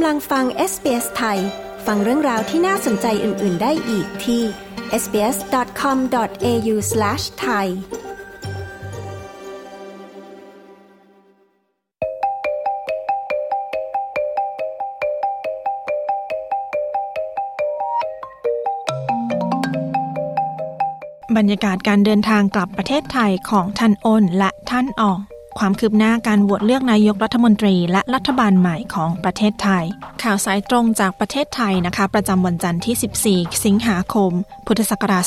กำลังฟัง SBS ไทย ฟังเรื่องราวที่น่าสนใจอื่น ๆ ได้อีกที่ sbs.com.au/thai บรรยากาศการเดินทางกลับประเทศไทยของท่านอ้นและท่านออง ความคืบหน้าการโหวตเลือกนายกรัฐมนตรี และรัฐบาลใหม่ของประเทศไทย ข่าวสายตรงจากประเทศไทยนะคะ ประจำวันจันทร์ที่ 14 สิงหาคม พุทธศักราช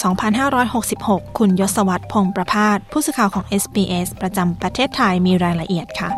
2566 คุณยศวัตรพงษ์ประพาสผู้สื่อข่าวของ SBS ประจำประเทศไทยมีรายละเอียดค่ะ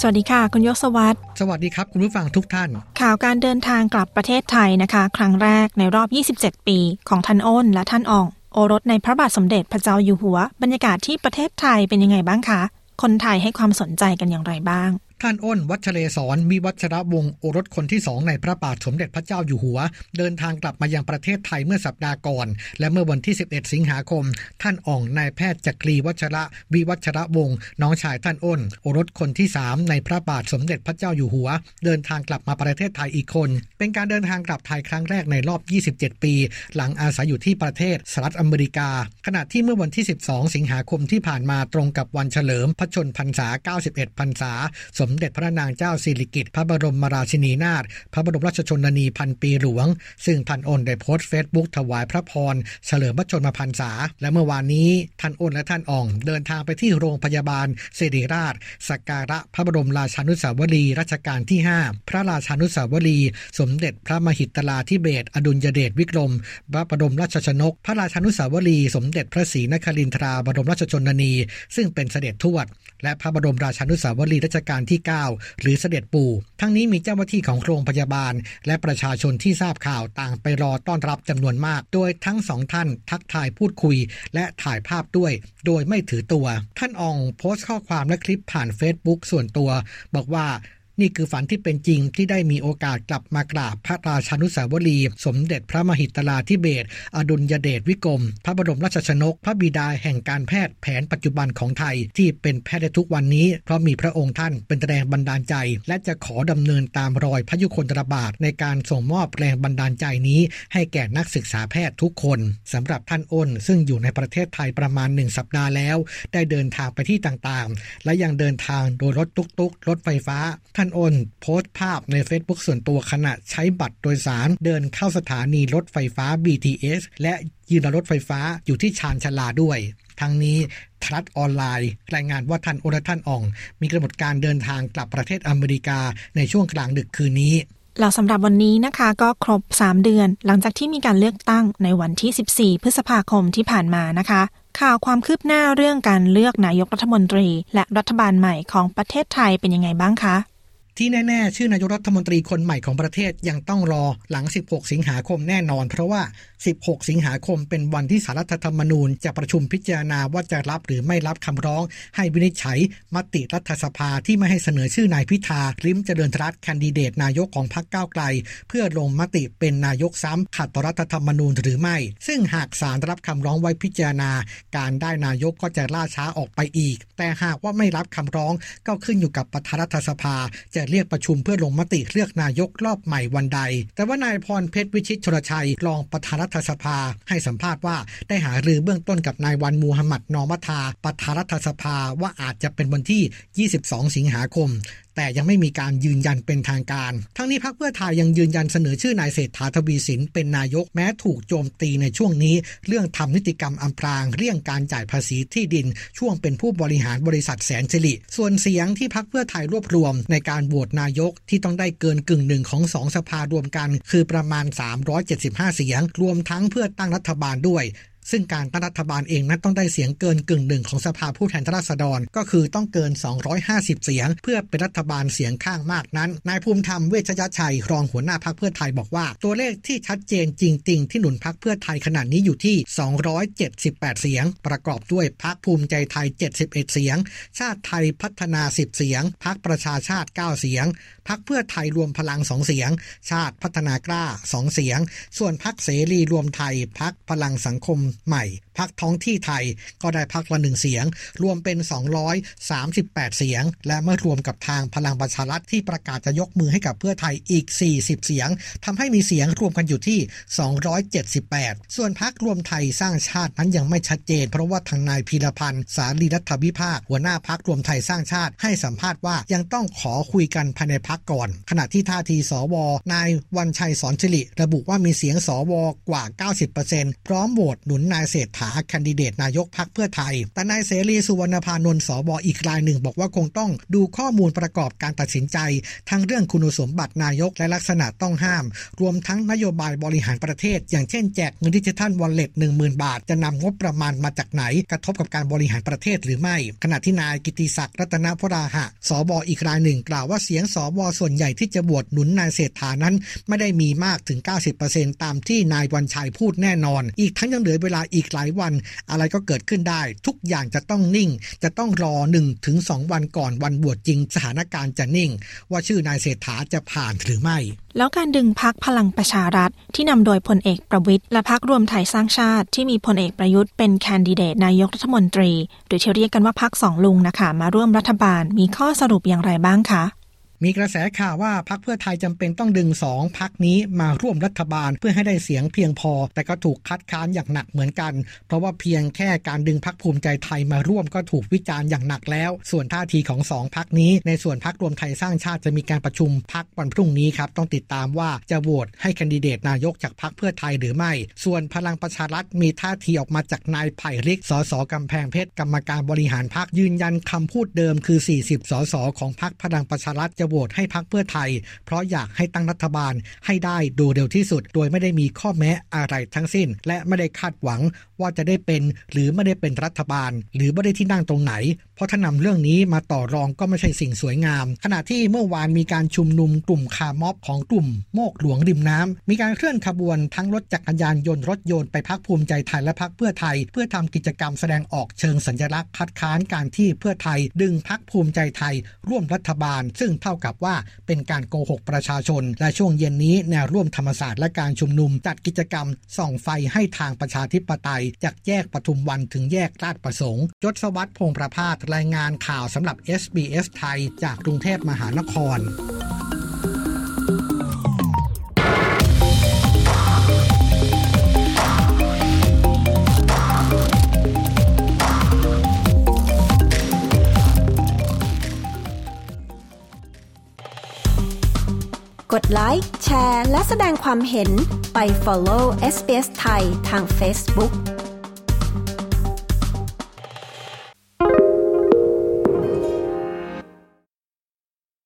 สวัสดีค่ะ คุณยศวัตรสวัสดีครับคุณผู้ฟังทุกท่าน ข่าวการเดินทางกลับประเทศไทยนะคะ ครั้งแรกในรอบ 27 ปีของท่านอ้นและท่านอ่อง โอรสในพระบาทสมเด็จพระเจ้าอยู่หัว บรรยากาศที่ประเทศไทยเป็นยังไงบ้างคะ คนไทยให้ความสนใจกันอย่างไรบ้าง ท่านอ้นวัชเรศรวิวัชระวงศ์โอรสคนที่สองในพระบาทสมเด็จพระเจ้าอยู่หัว เดินทางกลับมายังประเทศไทยเมื่อสัปดาห์ก่อน และเมื่อวันที่ 11 สิงหาคม ท่านอ่องนายแพทย์จักรีวัชระวิวัชระวงศ์น้องชายท่านอ้น โอรสคนที่3ในพระบาทสมเด็จพระเจ้าอยู่หัว เดินทางกลับมาประเทศไทยอีกคน เป็นการเดินทางกลับไทยครั้งแรกในรอบ 27 ปี หลังอาศัยอยู่ที่ประเทศสหรัฐอเมริกา ขณะที่เมื่อวันที่ 12 สิงหาคมที่ผ่านมาตรงกับวันเฉลิมพระชนมพรรษา 91 พรรษาสมเด็จพระนางเจ้าสิริกิติ์พระบรมราชินีนาถพระบรมราชชนนีพันปีหลวง ซึ่งท่านอ้นได้โพสต์เฟซบุ๊กถวายพระพร เฉลิมพระชนมพรรษา และเมื่อวานนี้ท่านอ้นและท่านอ่อง เดินทางไปที่โรงพยาบาลศิริราชสักการะพระบรมราชานุสาวรีย์รัชกาลที่ 5 พระราชานุสาวรีย์สมเด็จพระมหิตลาธิเบศอดุลยเดชวิกรม พระบรมราชชนก พระราชานุสาวรีย์สมเด็จพระศรีนครินทราบรมราชชนนี ซึ่งเป็นเสด็จทวด และพระบรมราชานุสาวรีย์รัชกาลที่9หรือเสด็จปู่ ทั้งนี้มีเจ้าหน้าที่ของโรงพยาบาล และประชาชนที่ทราบข่าวต่างไปรอต้อนรับจำนวนมาก โดยทั้งสองท่านทักทายพูดคุย และถ่ายภาพด้วย โดยไม่ถือตัว ท่านอองโพสต์ข้อความและคลิปผ่าน Facebook ส่วนตัว บอกว่า นี่คือฝันที่เป็นจริงที่ได้มีโอกาสกลับมากราบพระราชานุสาวรีย์สมเด็จพระมหิตลาธิเบศรอดุลยเดชวิกรม พระบรมราชชนก พระบิดาแห่งการแพทย์แผนปัจจุบันของไทย ที่เป็นแพทย์ได้ทุกวันนี้ เพราะมีพระองค์ท่านเป็นแรงบันดาลใจ และจะขอดำเนินตามรอยพระยุคลตรบาทในการส่งมอบแรงบันดาลใจนี้ ให้แก่นักศึกษาแพทย์ทุกคนสำหรับท่านอ้น ซึ่งอยู่ในประเทศไทยประมาณหนึ่งสัปดาห์แล้ว ได้เดินทางไปที่ต่างๆ และยังเดินทางโดยรถตุ๊กๆรถไฟฟ้าท่านอ้นโพสต์ภาพใน Facebook ส่วนตัวขณะใช้บัตรโดยสาร เดินเข้าสถานีรถไฟฟ้า BTS และยืนรถไฟฟ้าอยู่ที่ชานชาลาด้วย ทั้งนี้ทรัฐออนไลน์ รายงานว่าท่านโอรท่านอ่อง มีกำหนดการเดินทางกลับประเทศอเมริกาในช่วงกลางดึกคืนนี้แล้วสำหรับวันนี้นะคะก็ครบ 3 เดือน หลังจากที่มีการเลือกตั้งในวันที่ 14 พฤษภาคมที่ผ่านมานะคะ ข่าวความคืบหน้าเรื่องการเลือกนายกรัฐมนตรี และรัฐบาลใหม่ของประเทศไทยเป็นยังไงบ้างคะ ที่แน่ ๆ ชื่อนายกรัฐมนตรีคนใหม่ของประเทศยังต้องรอหลัง 16 สิงหาคมแน่นอน เพราะว่า 16 สิงหาคมเป็นวันที่สารรัฐธรรมนูญจะประชุมพิจารณาว่าจะรับหรือไม่รับคำร้อง ให้วินิจฉัยมติรัฐสภาที่ไม่ให้เสนอชื่อนายพิธาลิมเจริญรัตน์แคนดิเดตนายกของพรรคก้าวไกล เพื่อลงมติเป็นนายกซ้ำขัดต่อรัฐธรรมนูญหรือไม่ ซึ่งหากศาลรับคำร้องไว้พิจารณา การได้นายกก็จะล่าช้าออกไปอีก แต่หากว่าไม่รับคำร้องก็ขึ้นอยู่กับประธานรัฐสภาจะเรียกประชุมเพื่อลงมติเลือกนายกรอบใหม่วันใด แต่ว่านายพรเพชรวิชิตชลชัยรองประธานรัฐสภา ให้สัมภาษณ์ว่าได้หารือเบื้องต้นกับนายวันมูฮัมหมัดนอมัทาประธานรัฐสภาว่าอาจจะเป็นวันที่ 22 สิงหาคม แต่ยังไม่มีการยืนยันเป็นทางการ ทั้งนี้พรรคเพื่อไทยยังยืนยันเสนอชื่อนายเศรษฐาทวีสินเป็นนายกแม้ถูกโจมตีในช่วงนี้ เรื่องทำนิติกรรมอำพรางเรื่องการจ่ายภาษีที่ดิน ช่วงเป็นผู้บริหารบริษัทแสนสิริส่วนเสียงที่พรรคเพื่อไทยรวบรวมในการโหวตนายกที่ต้องได้เกินกึ่งหนึ่งของสองสภารวมกัน คือประมาณ 375 เสียง รวมทั้งเพื่อตั้งรัฐบาลด้วย ซึ่งการตั้งรัฐบาลเองนั้นต้องได้เสียงเกินกึ่งหนึ่งของสภาผู้แทนราษฎร ก็คือต้องเกิน 250 เสียง เพื่อเป็นรัฐบาลเสียงข้างมากนั้น นายภูมิธรรมเวชยชัยรองหัวหน้าพักเพื่อไทยบอกว่า ตัวเลขที่ชัดเจนจริง ๆ ที่หนุนพักเพื่อไทยขนาดนี้อยู่ที่ 278 เสียง ประกอบด้วยพักภูมิใจไทย 71 เสียง ชาติไทยพัฒนา 10 เสียงพักประชาชาติ 9 เสียงพักเพื่อไทยรวมพลัง 2 เสียง ชาติพัฒนากล้า 2 เสียง ส่วนพักเสรีรวมไทยพักพลังสังคมใหม่พักท้องที่ไทยก็ได้พักละหนึ่งเสียง รวมเป็น 238 เสียง และเมื่อรวมกับทางพลังประชารัฐที่ประกาศจะยกมือให้กับเพื่อไทยอีก 40 เสียงทำให้มีเสียงรวมกันอยู่ที่ 278 ส่วนพักรวมไทยสร้างชาตินั้นยังไม่ชัดเจน เพราะว่าทางนายพีรพันธ์สารีรัฐวิภาคหัวหน้าพักรวมไทยสร้างชาติให้สัมภาษณ์ว่ายังต้องขอคุยกันภายในพักก่อน ขณะที่ท่าทีสว นายวันชัยสอนชิริระบุว่ามีเสียงสวกว่า 90%พร้อมโหวตหนุนนายเศรษฐาแคนดิเดตนายกพักเพื่อไทย แต่นายเสรีสุวรรณพานนท์สวอีกรายหนึ่งบอกว่าคงต้องดูข้อมูลประกอบการตัดสินใจ ทั้งเรื่องคุณสมบัตินายกและลักษณะต้องห้าม รวมทั้งนโยบายบริหารประเทศ อย่างเช่นแจกเงินดิจิทัลวอลเล็ต10,000บาท จะนำงบประมาณมาจากไหน กระทบกับการบริหารประเทศหรือไม่ ขณะที่นายกิติศักดิ์รัตนพราหะสบอีกรายหนึ่ง กล่าวว่าเสียงสบส่วนใหญ่ที่จะบวชหนุนนายเศรษฐานั้น ไม่ได้มีมากถึง 90%ตามที่นายวันชัยพูดแน่นอน อีกทั้งยังเหลือเวลาอีกหลายวัน อะไรก็เกิดขึ้นได้ ทุกอย่างจะต้องนิ่ง จะต้องรอ1ถึง2วันก่อนวันบวชจริงสถานการณ์จะนิ่ง ว่าชื่อนายเศรษฐาจะผ่านหรือไม่ แล้วการดึงพักพลังประชารัฐ ที่นำโดยพลเอกประวิทย์และพักรวมไทยสร้างชาติ ที่มีพลเอกประยุทธ์เป็นแคนดิเดตนายกรัฐมนตรี หรือที่เรียกกันว่าพักสองลุงนะคะมาร่วมรัฐบาลมีข้อสรุปอย่างไรบ้างคะ มีกระแสข่าวว่าพักเพื่อไทยจำเป็นต้องดึงสองพักนี้มาร่วมรัฐบาลเพื่อให้ได้เสียงเพียงพอ แต่ก็ถูกคัดค้านอย่างหนักเหมือนกัน เพราะว่าเพียงแค่การดึงพักภูมิใจไทยมาร่วมก็ถูกวิจารณ์อย่างหนักแล้ว ส่วนท่าทีของสองพักนี้ ในส่วนพักรวมไทยสร้างชาติจะมีการประชุมพักวันพรุ่งนี้ครับต้องติดตามว่าจะโหวตให้คนดิเดตนายกจากพักเพื่อไทยหรือไม่ ส่วนพลังประชารัฐมีท่าทีออกมาจากนายไผ่ริกสสกำแพงเพชรกรรมการบริหารพักยืนยันคำพูดเดิมคือ 40 สสของพักพลังประชารัฐจะโหวตให้พักเพื่อไทย เพราะอยากให้ตั้งรัฐบาลให้ได้โดยเร็วที่สุด โดยไม่ได้มีข้อแม้อะไรทั้งสิ้น และไม่ได้คาดหวังว่าจะได้เป็นหรือไม่ได้เป็นรัฐบาล หรือไม่ได้ที่นั่งตรงไหนเพราะถ้านำเรื่องนี้มาต่อรองก็ไม่ใช่สิ่งสวยงาม ขณะที่เมื่อวานมีการชุมนุมกลุ่มคาร์ม็อบของกลุ่มโมกหลวงริมน้ำมีการเคลื่อนขบวนทั้งรถจักรยานยนต์รถยนต์ไปพักภูมิใจไทยและพักเพื่อไทย เพื่อทำกิจกรรมแสดงออกเชิงสัญลักษณ์คัดค้านการที่เพื่อไทย ดึงพักภูมิใจไทย ร่วมรัฐบาล ซึ่งเท่ากับว่าเป็นการโกหกประชาชน และช่วงเย็นนี้แนวร่วมธรรมศาสตร์และการชุมนุมจัดกิจกรรมส่องไฟให้ทางประชาธิปไตยจากแยกปทุมวันถึงแยกราชประสงค์ยศวัตรพงประพาสรายงานข่าวสำหรับ SBS ไทย จากกรุงเทพมหานครกดไลค์ แชร์ และแสดงความเห็นไป follow SBS ไทยทาง Facebook